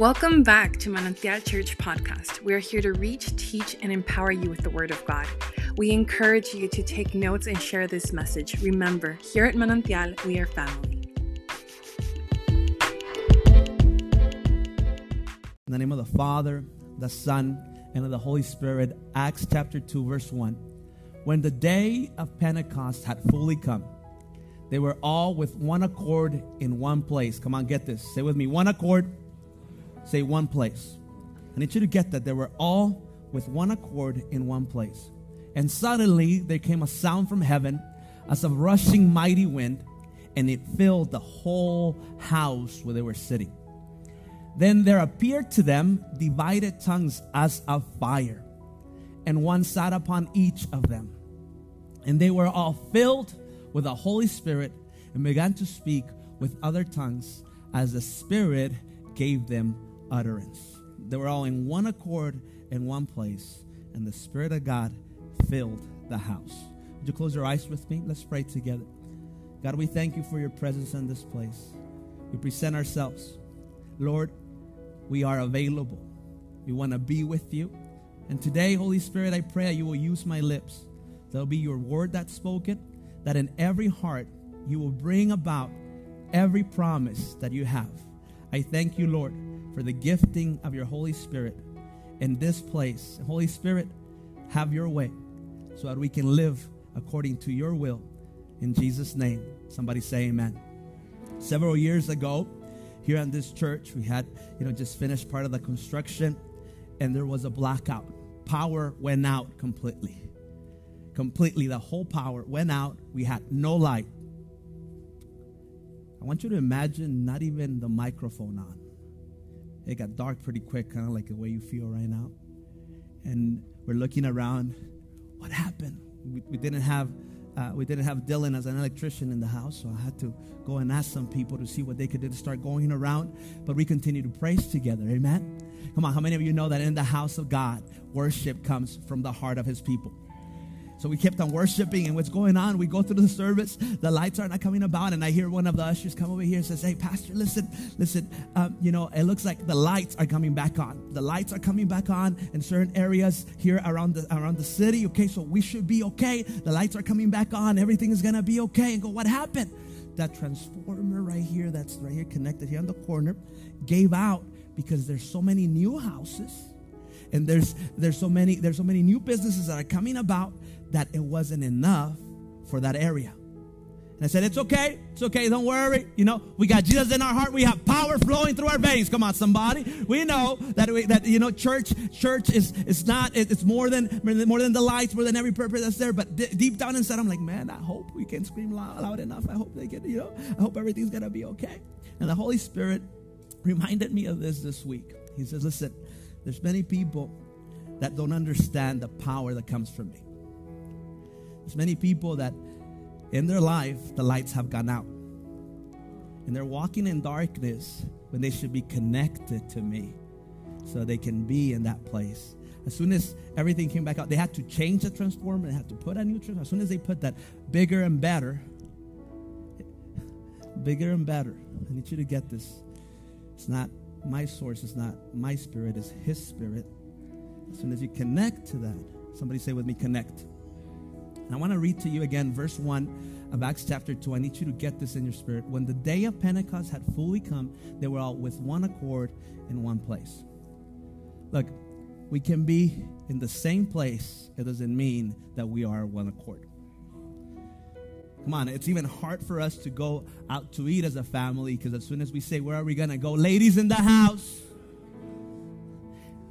Welcome back to Manantial Church Podcast. We are here to reach, teach, and empower you with the Word of God. We encourage you to take notes and share this message. Remember, here at Manantial, we are family. In the name of the Father, the Son, and of the Holy Spirit, Acts chapter 2, verse 1. When the day of Pentecost had fully come, they were all with one accord in one place. Come on, get this. Say with me one accord Say one place. I need you to get that. They were all with one accord in one place. And suddenly there came a sound from heaven as of rushing mighty wind, and it filled the whole house where they were sitting. Then there appeared to them divided tongues as of fire, and one sat upon each of them. And they were all filled with the Holy Spirit and began to speak with other tongues as the Spirit gave them utterance. They were all in one accord in one place, and the Spirit of God filled the house. Would you close your eyes with me? Let's pray together. God, we thank you for your presence in this place. We present ourselves. Lord, we are available. We want to be with you. And today, Holy Spirit, I pray that you will use my lips. There'll be your word that's spoken, that in every heart you will bring about every promise that you have. I thank you, Lord, for the gifting of your Holy Spirit in this place. Holy Spirit, have your way so that we can live according to your will. In Jesus' name, somebody say amen. Several years ago, here in this church, we had, you know, just finished part of the construction and there was a blackout. Power went out completely. Completely, the whole power went out. We had no light. I want you to imagine not even the microphone on it got dark pretty quick, kind of like the way you feel right now. And we're looking around. What happened? We, we didn't have uh, we didn't have Dylan as an electrician in the house, so I had to go and ask some people to see what they could do to start going around. But we continue to praise together. Amen. Come on, how many of you know that in the house of God, worship comes from the heart of His people? So we kept on worshiping, and what's going on? We go through the service, the lights are not coming about, and I hear one of the ushers come over here and says, "Hey, Pastor, listen, listen. Um, you know, it looks like the lights are coming back on. The lights are coming back on in certain areas here around the around the city. Okay, so we should be okay. The lights are coming back on. Everything is gonna be okay." And go, "What happened?" That transformer right here, that's right here connected here on the corner, gave out because there's so many new houses and there's there's so many there's so many new businesses that are coming about that it wasn't enough for that area. And I said, It's okay. It's okay. Don't worry. You know, we got Jesus in our heart. We have power flowing through our veins. Come on, somebody. We know that, we, that you know, church church is, is not, it's more than, more than the lights, more than every purpose that's there. But d- deep down inside, I'm like, Man, I hope we can scream loud, loud enough. I hope they get, you know, I hope everything's going to be okay. And the Holy Spirit reminded me of this this week. He says, Listen, there's many people that don't understand the power that comes from me. There's many people that in their life, the lights have gone out. And they're walking in darkness when they should be connected to me so they can be in that place. As soon as everything came back out, they had to change the transformer, they had to put a new transformer. As soon as they put that bigger and better, bigger and better, I need you to get this. It's not my source, it's not my spirit, it's His spirit. As soon as you connect to that, somebody say with me, connect. And I want to read to you again verse 1 of Acts chapter 2. I need you to get this in your spirit. When the day of Pentecost had fully come, they were all with one accord in one place. Look, we can be in the same place. It doesn't mean that we are one accord. Come on, it's even hard for us to go out to eat as a family because as soon as we say, Where are we going to go? Ladies in the house.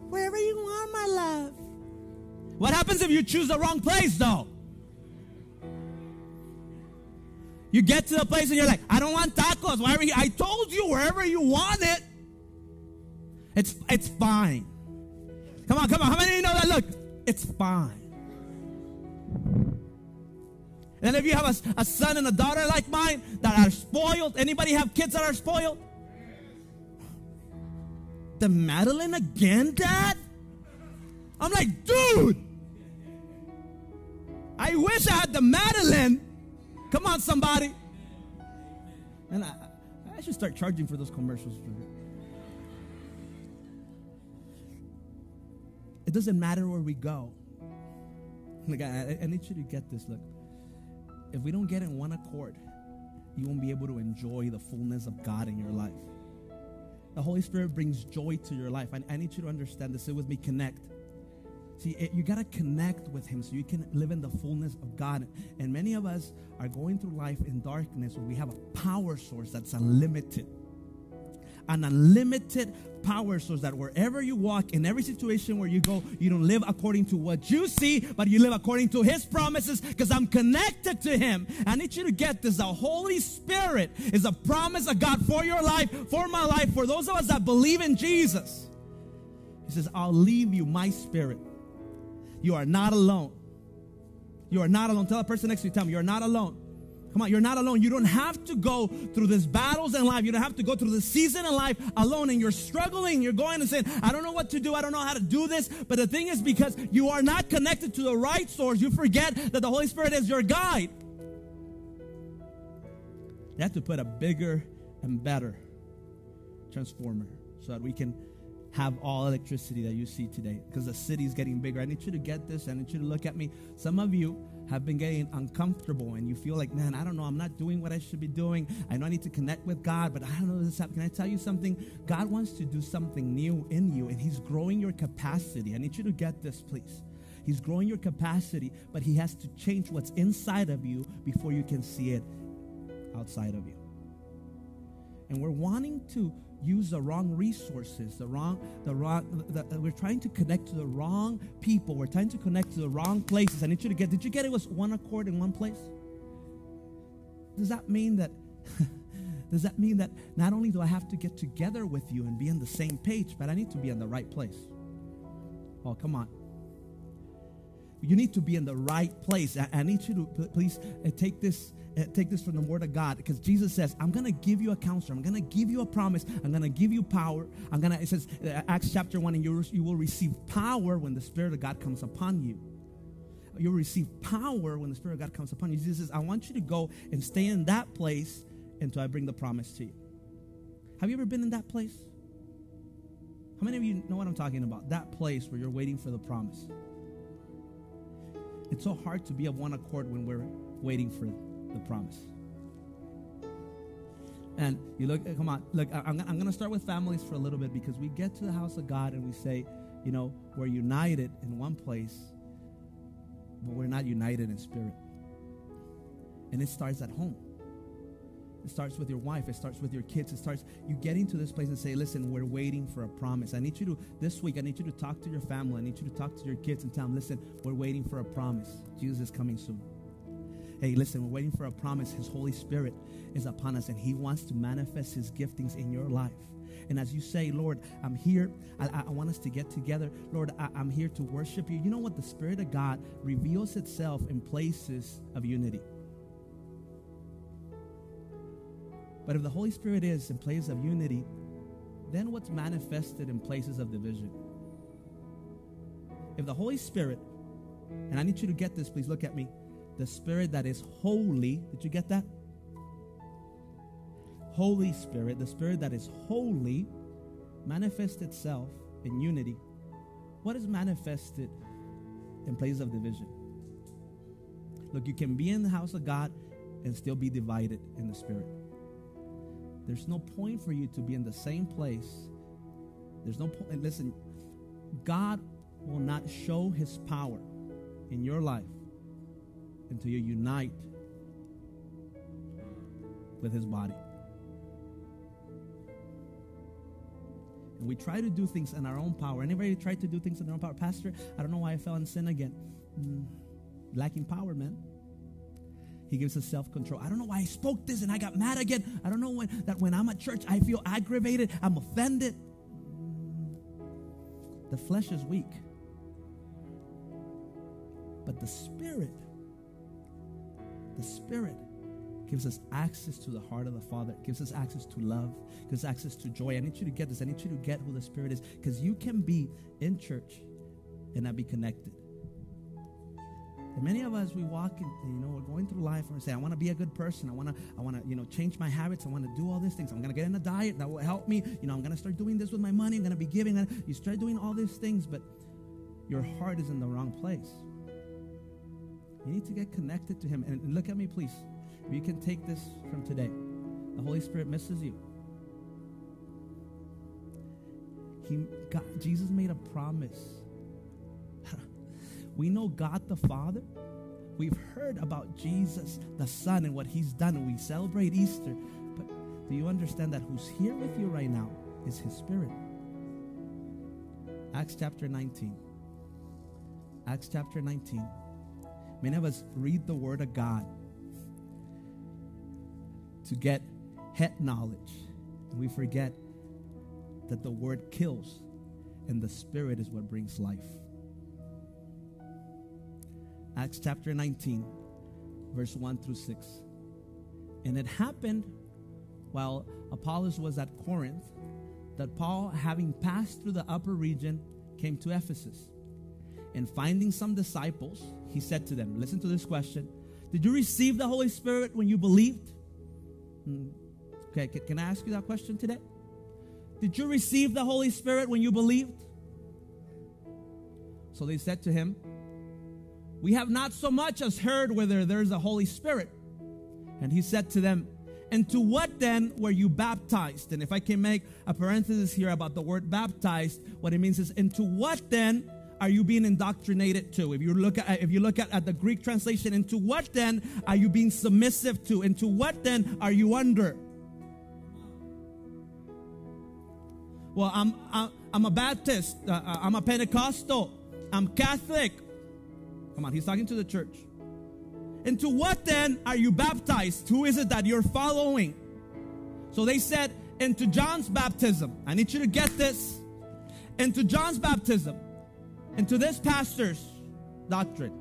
Wherever you are, my love. What happens if you choose the wrong place, though? You get to the place and you're like, I don't want tacos. Wherever you, I told you wherever you want it. It's it's fine. Come on, come on. How many of you know that? Look, it's fine. And if you have a, a son and a daughter like mine that are spoiled, anybody have kids that are spoiled? The Madeline again, Dad? I'm like, dude. I wish I had the Madeline Come on, somebody. And I, I should start charging for those commercials. It doesn't matter where we go. Look, I, I need you to get this. Look, if we don't get in one accord, you won't be able to enjoy the fullness of God in your life. The Holy Spirit brings joy to your life. I, I need you to understand this. Sit with me, connect. See, it, you got to connect with Him so you can live in the fullness of God. And many of us are going through life in darkness where we have a power source that's unlimited an unlimited power source that wherever you walk, in every situation where you go, you don't live according to what you see, but you live according to His promises because I'm connected to Him. I need you to get this. The Holy Spirit is a promise of God for your life, for my life, for those of us that believe in Jesus. He says, I'll leave you my spirit. You are not alone. You are not alone. Tell a person next to you, tell me, you're not alone. Come on, you're not alone. You don't have to go through these battles in life. You don't have to go through the season in life alone. And you're struggling. You're going and saying, I don't know what to do. I don't know how to do this. But the thing is, because you are not connected to the right source, you forget that the Holy Spirit is your guide. You have to put a bigger and better transformer so that we can have all electricity that you see today because the city is getting bigger. I need you to get this. I need you to look at me. Some of you have been getting uncomfortable and you feel like, man, I don't know, I'm not doing what I should be doing. I know I need to connect with God, but I don't know this happening. Can I tell you something? God wants to do something new in you and He's growing your capacity. I need you to get this, please. He's growing your capacity, but He has to change what's inside of you before you can see it outside of you. And we're wanting to use the wrong resources, the wrong, the wrong, the, we're trying to connect to the wrong people. We're trying to connect to the wrong places. I need you to get, did you get it was one accord in one place? Does that mean that, does that mean that not only do I have to get together with you and be on the same page, but I need to be in the right place? Oh, come on. You need to be in the right place. I, I need you to please uh, take this uh, take this from the word of God because Jesus says, I'm going to give you a counselor. I'm going to give you a promise. I'm going to give you power. I'm going to, it says, uh, Acts chapter 1, and you, you will receive power when the Spirit of God comes upon you. You'll receive power when the Spirit of God comes upon you. Jesus says, I want you to go and stay in that place until I bring the promise to you. Have you ever been in that place? How many of you know what I'm talking about? That place where you're waiting for the promise. It's so hard to be of one accord when we're waiting for the promise. And you look, eh, come on, look, I'm, I'm going to start with families for a little bit because we get to the house of God and we say, you know, we're united in one place, but we're not united in spirit. And it starts at home. It starts with your wife. It starts with your kids. It starts you getting to this place and say, listen, we're waiting for a promise. I need you to, this week, I need you to talk to your family. I need you to talk to your kids and tell them, listen, we're waiting for a promise. Jesus is coming soon. Hey, listen, we're waiting for a promise. His Holy Spirit is upon us, and He wants to manifest His giftings in your life. And as you say, Lord, I'm here. I, I want us to get together. Lord, I, I'm here to worship you. You know what? The Spirit of God reveals itself in places of unity. But if the Holy Spirit is in places of unity, then what's manifested in places of division? If the Holy Spirit, and I need you to get this, please look at me the Spirit that is holy. Did you get that? Holy Spirit, the Spirit that is holy, manifests itself in unity. What is manifested in places of division? Look, you can be in the house of God and still be divided in the Spirit. There's no point for you to be in the same place. There's no point. Listen, God will not show his power in your life until you unite with his body. And we try to do things in our own power. Anybody try to do things in their own power? Pastor, I don't know why I fell in sin again. Mm, lacking power, man. He gives us self control. I don't know why I spoke this and I got mad again. I don't know when that when I'm at church I feel aggravated. I'm offended. The flesh is weak, but the spirit the Spirit gives us access to the heart of the Father, gives us access to love, gives access to joy. I need you to get this. I need you to get who the Spirit is because you can be in church and not be connected. And many of us, we walk, in, you know, we're going through life and we say, I want to be a good person. I want to, I want to, you know, change my habits. I want to do all these things. I'm going to get in a diet that will help me. You know, I'm going to start doing this with my money. I'm going to be giving. You start doing all these things, but your heart is in the wrong place. You need to get connected to Him. And look at me, please. If you can take this from today, the Holy Spirit misses you. He, God, Jesus made a promise. We know God the Father. We've heard about Jesus the Son and what He's done, we celebrate Easter. But do you understand that who's here with you right now is His Spirit? Acts chapter 19. Acts chapter 19. Many of us read the Word of God to get head knowledge, and we forget that the Word kills and the Spirit is what brings life. Acts chapter 19, verse 1 through 6. And it happened while Apollos was at Corinth that Paul, having passed through the upper region, came to Ephesus. And finding some disciples, he said to them, Listen to this question Did you receive the Holy Spirit when you believed? Hmm. Okay, can I ask you that question today? Did you receive the Holy Spirit when you believed? So they said to him, We have not so much as heard whether there's a Holy Spirit. And he said to them, And to what then were you baptized? And if I can make a parenthesis here about the word baptized, what it means is, Into what then are you being indoctrinated to? If you look at if you look at, at the Greek translation, into what then are you being submissive to? Into what then are you under? Well, I'm I'm, I'm a Baptist. Uh, uh, I'm a Pentecostal. I'm Catholic. Come on, he's talking to the church. Into what then are you baptized? Who is it that you're following? So they said, into John's baptism. I need you to get this. Into John's baptism. Into this pastor's doctrine.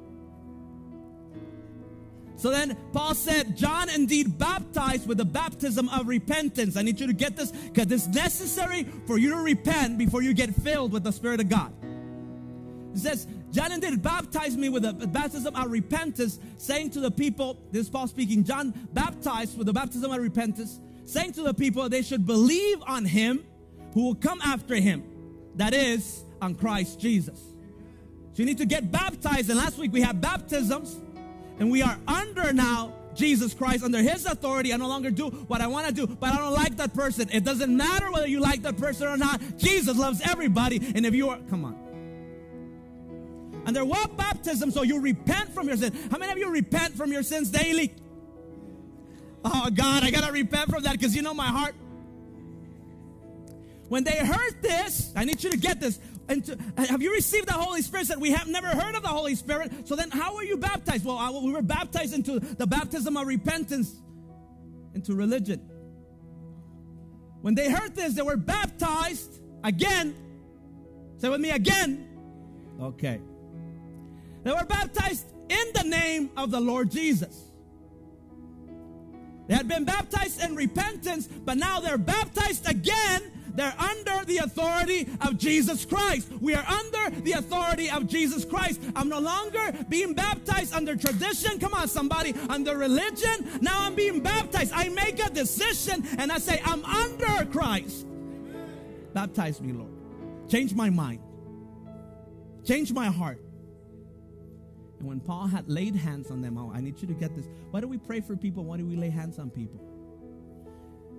So then Paul said, John indeed baptized with the baptism of repentance. I need you to get this because it's necessary for you to repent before you get filled with the Spirit of God. Says, John indeed baptized me with the baptism of repentance, saying to the people, this is Paul speaking, John baptized with the baptism of repentance, saying to the people they should believe on him who will come after him, that is, on Christ Jesus. So you need to get baptized. And last week we had baptisms and we are under now Jesus Christ, under His authority. I no longer do what I want to do, but I don't like that person. It doesn't matter whether you like that person or not. Jesus loves everybody. And if you are, come on. Under what baptism? So you repent from your sin. How many of you repent from your sins daily? Oh God, I gotta repent from that because you know my heart. When they heard this, I need you to get this. And to, have you received the Holy Spirit? Said we have never heard of the Holy Spirit. So then, how were you baptized? Well, I, we were baptized into the baptism of repentance, into religion. When they heard this, they were baptized again. Say with me again. Okay. They were baptized in the name of the Lord Jesus. They had been baptized in repentance, but now they're baptized again they're under the authority of Jesus Christ. We are under the authority of Jesus Christ. I'm no longer being baptized under tradition. Come on, somebody, under religion. Now I'm being baptized. I make a decision and I say, I'm under Christ. Baptize me, Lord. Change my mind. Change my heart. And when Paul had laid hands on them, oh, I need you to get this. Why do we pray for people? Why do we lay hands on people?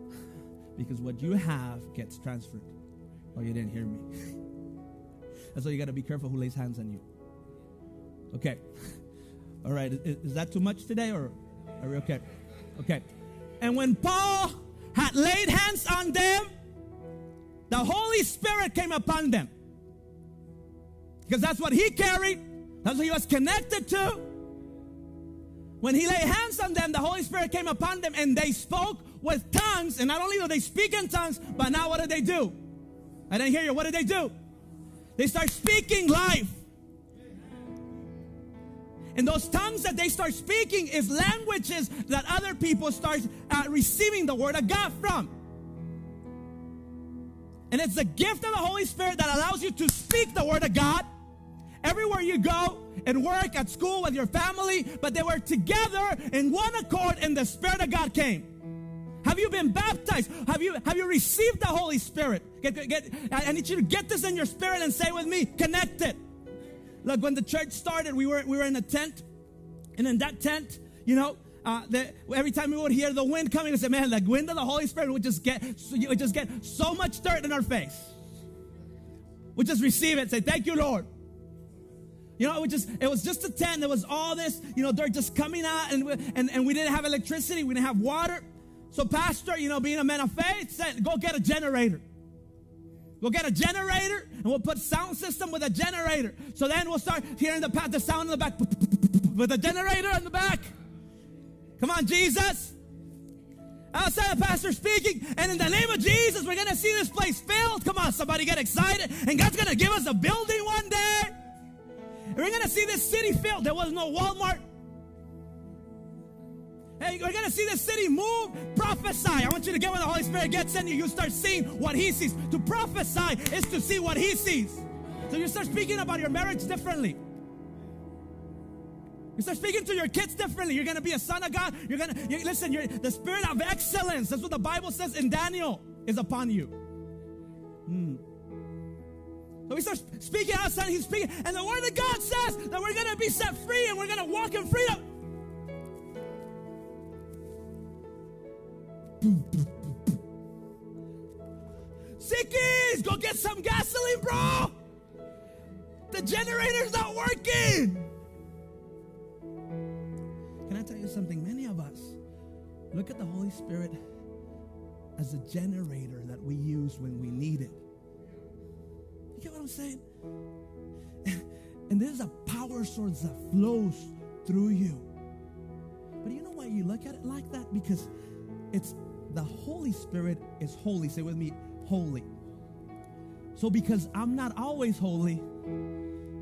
because what you have gets transferred. Oh, you didn't hear me. That's why you got to be careful who lays hands on you. Okay. All right. Is, is, that too much today or are we okay? Okay. And when Paul had laid hands on them, the Holy Spirit came upon them. Because that's what he carried, that's what he was connected to. When he laid hands on them, the Holy Spirit came upon them and they spoke with tongues. And not only do they speak in tongues, but now what did they do? I didn't hear you. What did they do? They start speaking life. And those tongues that they start speaking is languages that other people start uh, receiving the word of God from. And it's the gift of the Holy Spirit that allows you to speak the word of God everywhere you go, at work, at school, with your family, but they were together in one accord and the Spirit of God came. Have you been baptized? Have you have you received the Holy Spirit? Get, get, I need you to get this in your spirit and say with me, connected. Like when the church started, we were we were in a tent, and in that tent, you know, uh, the, every time we would hear the wind coming, we say, "Man, the wind of the Holy Spirit would just get would just get so much dirt in our face." We just receive it, say, "Thank you, Lord." You know, it was just it was just a tent. There was all this, you know, dirt just coming out, and we, and and we didn't have electricity. We didn't have water. So, pastor, you know, being a man of faith, said, "Go get a generator." We'll get a generator and we'll put sound system with a generator. So then we'll start hearing the, the sound in the back with a generator in the back. Come on, Jesus. Outside the pastor speaking, and in the name of Jesus, we're gonna see this place filled. Come on, somebody get excited, and God's gonna give us a building one day. We're gonna see this city filled. There was no Walmart. Hey, we're gonna see the city move. Prophesy. I want you to get where the Holy Spirit gets in you. You start seeing what He sees. To prophesy is to see what He sees. So you start speaking about your marriage differently. You start speaking to your kids differently. You're gonna be a son of God. You're gonna you, listen. You're, the spirit of excellence. That's what the Bible says in Daniel is upon you. Hmm. So we start speaking outside. He's speaking, and the Word of God says that we're gonna be set free and we're gonna walk in freedom. Sickies, go get some gasoline, bro. The generator's not working. Can I tell you something? Many of us look at the Holy Spirit as a generator that we use when we need it. You get what I'm saying? And there's a power source that flows through you. But you know why you look at it like that? Because it's the Holy Spirit is holy. Say with me, holy. So because I'm not always holy,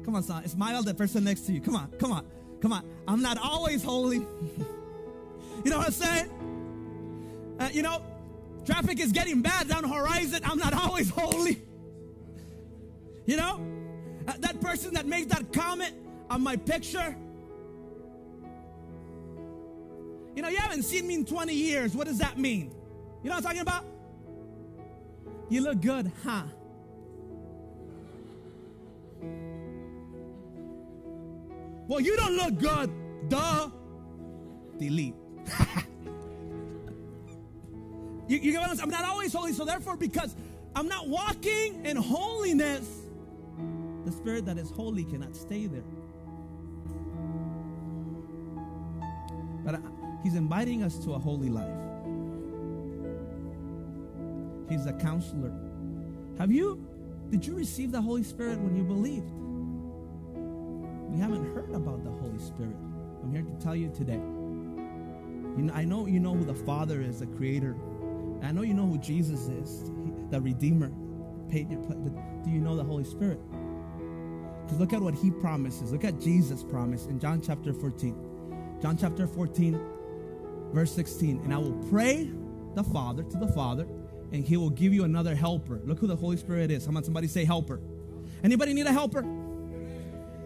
come on, son, smile the person next to you. Come on, come on, come on. I'm not always holy. you know what I'm saying? Uh, you know, traffic is getting bad down the horizon. I'm not always holy. You know, uh, that person that made that comment on my picture. You know, you haven't seen me in 20 years. What does that mean? You know what I'm talking about? You look good, huh? Well, you don't look good. Duh. Delete. you, you get what I'm? I'm not always holy, so therefore, because I'm not walking in holiness, the spirit that is holy cannot stay there. But I, he's inviting us to a holy life. He's a counselor. Have you, did you receive the Holy Spirit when you believed? We haven't heard about the Holy Spirit. I'm here to tell you today. You know, I know you know who the Father is, the Creator. I know you know who Jesus is, the Redeemer. Paid your, but do you know the Holy Spirit? Because look at what He promises. Look at Jesus' promise in John chapter 14. John chapter 14, verse 16. And I will pray the Father to the Father, and He will give you another helper. Look who the Holy Spirit is. Come on, somebody say helper. Anybody need a helper?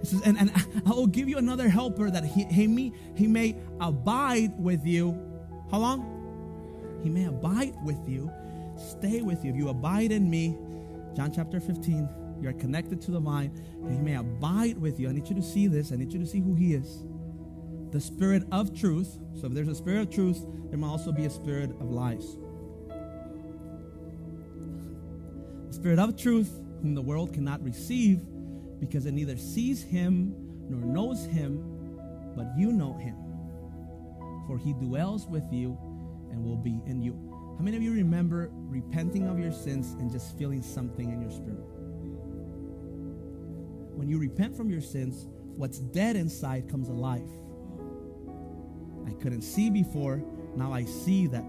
Says, and, and I will give you another helper that he, he, may, he may abide with you. How long? He may abide with you, stay with you. If you abide in me, John chapter 15, you're connected to the vine, and he may abide with you. I need you to see this. I need you to see who he is. The spirit of truth. So if there's a spirit of truth, there might also be a spirit of lies. The spirit of truth, whom the world cannot receive because it neither sees him nor knows him, but you know him. For he dwells with you and will be in you. How many of you remember repenting of your sins and just feeling something in your spirit? When you repent from your sins, what's dead inside comes alive. I couldn't see before, now I see that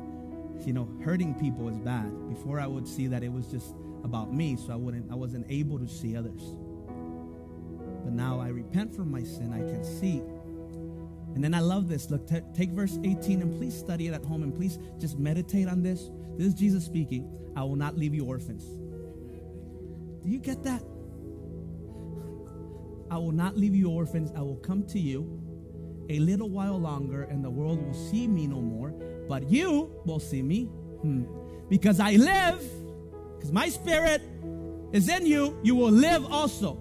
you know hurting people is bad. Before I would see that it was just about me, so I wouldn't I wasn't able to see others. But now I repent from my sin, I can see. And then I love this. Look, t- take verse 18 and please study it at home and please just meditate on this. This is Jesus speaking. I will not leave you orphans. Do you get that? I will not leave you orphans. I will come to you a little while longer, and the world will see me no more, but you will see me. Hmm. Because I live, because my spirit is in you, you will live also.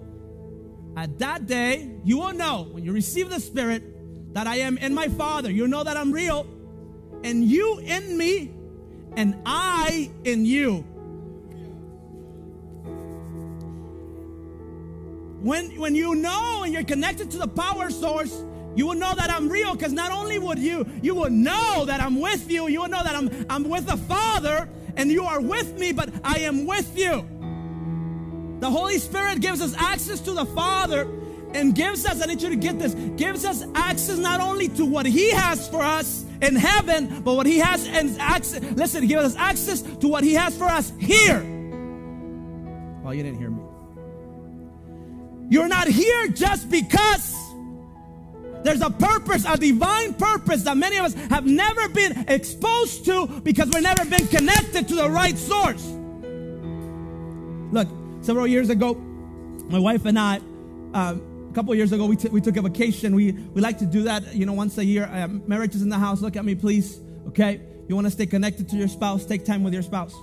At that day, you will know when you receive the Spirit that I am in my Father. You know that I'm real, and you in me, and I in you. When, when you know and you're connected to the power source, you will know that I'm real because not only would you, you will know that I'm with you, you will know that I'm, I'm with the Father and you are with me, but I am with you. The Holy Spirit gives us access to the Father and gives us, I need you to get this, gives us access not only to what He has for us in heaven, but what He has and access, listen, gives us access to what He has for us here. Oh, you didn't hear me. You're not here just because. There's a purpose, a divine purpose that many of us have never been exposed to because we've never been connected to the right source. Look, several years ago, my wife and I, um, a couple years ago, we, t- we took a vacation. We, we like to do that, you know, once a year. Um, marriage is in the house. Look at me, please. Okay? You want to stay connected to your spouse? Take time with your spouse.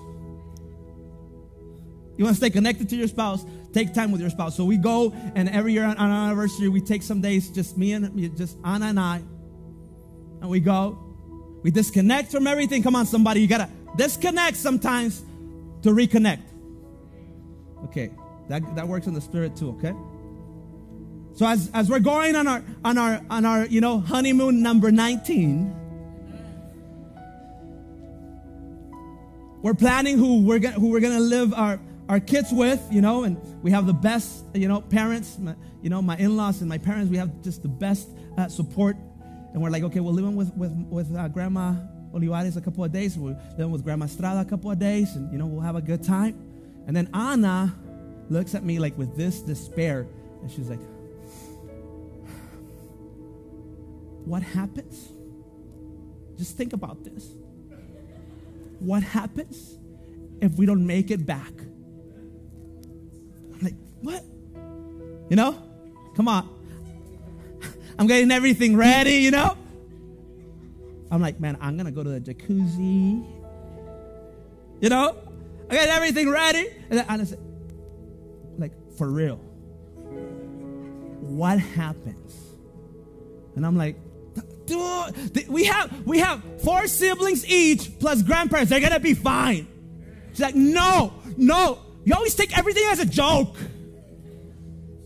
You want to stay connected to your spouse? Take time with your spouse. So we go, and every year on, our anniversary, we take some days, just me and just Anna and I, and we go. We disconnect from everything. Come on, somebody, you gotta disconnect sometimes to reconnect. Okay, that, that works in the spirit too. Okay. So as, as we're going on our on our on our you know honeymoon number 19, we're planning who we're gonna who we're gonna live our our kids with, you know, and we have the best, you know, parents, my, you know, my in-laws and my parents. We have just the best uh, support, and we're like, okay, we're living with with with uh, Grandma Olivares a couple of days. We're living with Grandma Estrada a couple of days, and you know, we'll have a good time. And then Anna looks at me like with this despair, and she's like, "What happens? Just think about this. What happens if we don't make it back?" Like, what? You know? Come on. I'm getting everything ready, you know? I'm like, man, I'm gonna go to the jacuzzi. You know? I got everything ready. And then Anna said, like, for real. What happens? And I'm like, dude, we have we have four siblings each plus grandparents. They're gonna be fine. She's like, no, no, you always take everything as a joke.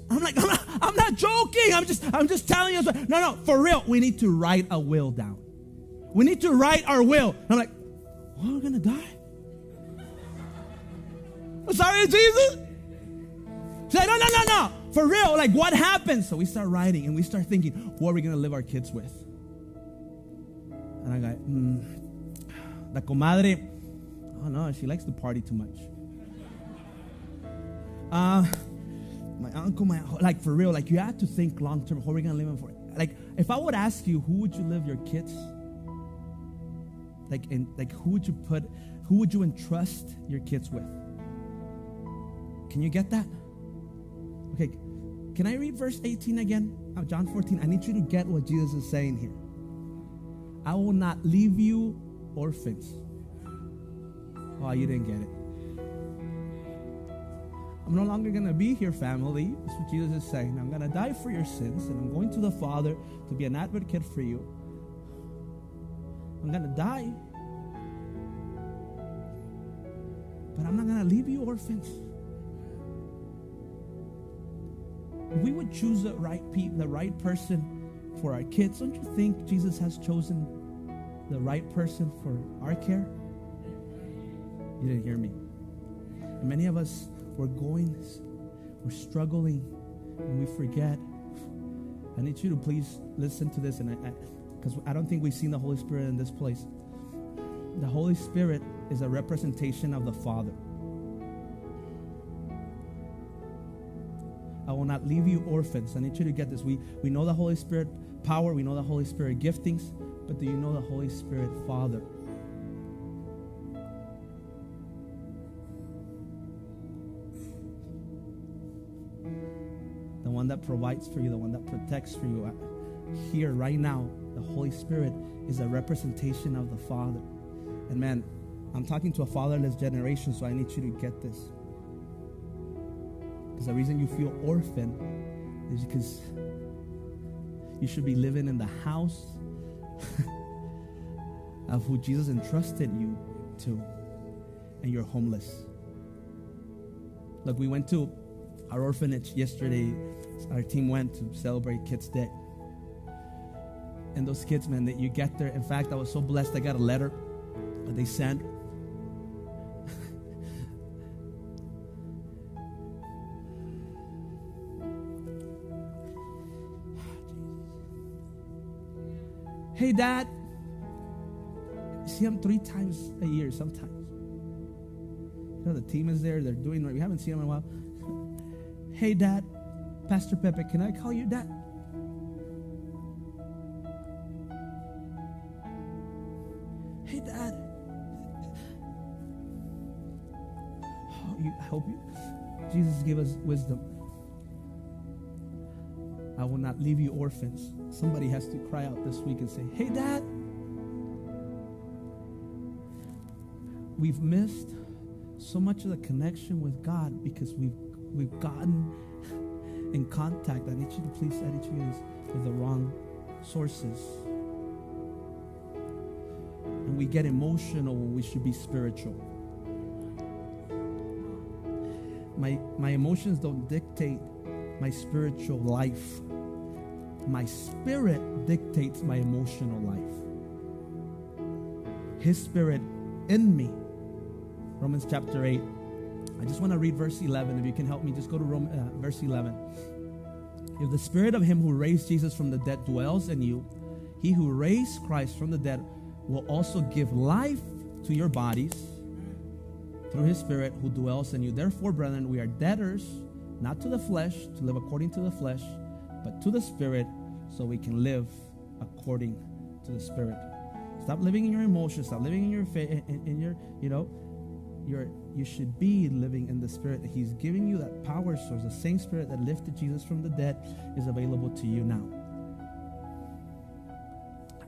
I'm like, I'm not, I'm not joking. I'm just, I'm just telling you. No, no, for real. We need to write a will down. We need to write our will. I'm like, what, we're gonna die? I'm sorry, Jesus. She's like, no, no, no, no. For real, like what happens? So we start writing and we start thinking, what are we gonna live our kids with? And I go, mm, la comadre, oh no, she likes to party too much. Uh, my uncle, my like for real, like you have to think long term. How are we gonna live in for? Like, if I would ask you, who would you live your kids? Like, in like who would you put? Who would you entrust your kids with? Can you get that? Okay, can I read verse 18 again? of John 14. I need you to get what Jesus is saying here. I will not leave you orphans. Oh, you didn't get it. I'm no longer going to be here, family. That's what Jesus is saying. I'm going to die for your sins, and I'm going to the Father to be an advocate for you. I'm going to die. But I'm not going to leave you orphans. If we would choose the right pe- the right person for our kids, don't you think Jesus has chosen the right person for our care? You didn't hear me. And many of us we're going, we're struggling, and we forget. I need you to please listen to this, and because I, I, I don't think we've seen the Holy Spirit in this place. The Holy Spirit is a representation of the Father. I will not leave you orphans. I need you to get this. We, we know the Holy Spirit power, we know the Holy Spirit giftings, but do you know the Holy Spirit Father? That provides for you, the one that protects for you. Uh, here, right now, the Holy Spirit is a representation of the Father. And man, I'm talking to a fatherless generation, so I need you to get this. Because the reason you feel orphan is because you should be living in the house of who Jesus entrusted you to, and you're homeless. Look, we went to our orphanage yesterday. Our team went to celebrate Kids Day. And those kids, man, that you get there. In fact, I was so blessed. I got a letter that they sent. hey, Dad. see him three times a year sometimes. You know, the team is there. They're doing. We haven't seen him in a while. Hey, Dad. Pastor Pepe, can I call you Dad? Hey, Dad. Oh, I hope you, Jesus give us wisdom. I will not leave you orphans. Somebody has to cry out this week and say, Hey, Dad. We've missed so much of the connection with God because we've we've gotten in contact. I need you to please edit you guys with the wrong sources. And we get emotional when we should be spiritual. My my emotions don't dictate my spiritual life. My spirit dictates my emotional life. His spirit in me Romans chapter 8. I just want to read verse 11. If you can help me, just go to Rome, uh, verse 11. If the spirit of him who raised Jesus from the dead dwells in you, he who raised Christ from the dead will also give life to your bodies through his spirit who dwells in you. Therefore, brethren, we are debtors, not to the flesh, to live according to the flesh, but to the spirit, so we can live according to the spirit. Stop living in your emotions. Stop living in your faith, in, in your, you know, you're, you should be living in the spirit that he's giving you that power source the same spirit that lifted jesus from the dead is available to you now.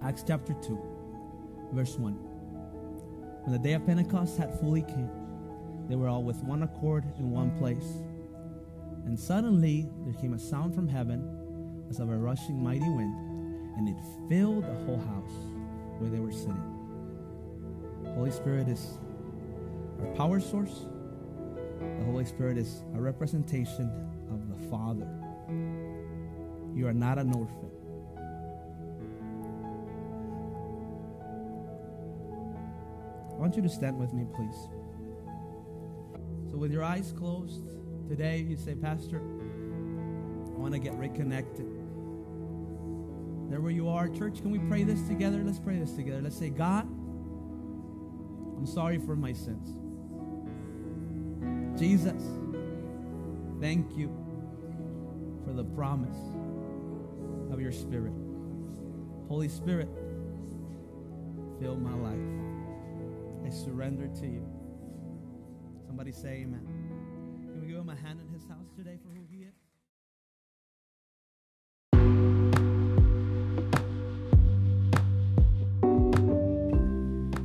Acts chapter 2 verse 1 when the day of pentecost had fully came they were all with one accord in one place. And suddenly there came a sound from heaven as of a rushing mighty wind and it filled the whole house where they were sitting. Holy spirit is power source. The Holy Spirit is a representation of the Father. You are not an orphan. I want you to stand with me, please. So, with your eyes closed, today you say, Pastor, I want to get reconnected. There where you are, church, can we pray this together? Let's pray this together. Let's say, God, I'm sorry for my sins. Jesus, thank you for the promise of your Spirit. Holy Spirit, fill my life. I surrender to you. Somebody say amen. Can we give him a hand in his house today for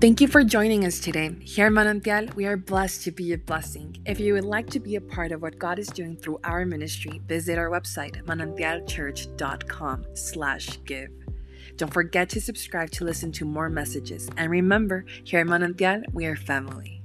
Thank you for joining us today. Here at Manantial, we are blessed to be a blessing. If you would like to be a part of what God is doing through our ministry, visit our website, manantialchurch.com slash give. Don't forget to subscribe to listen to more messages. And remember, here at Manantial, we are family.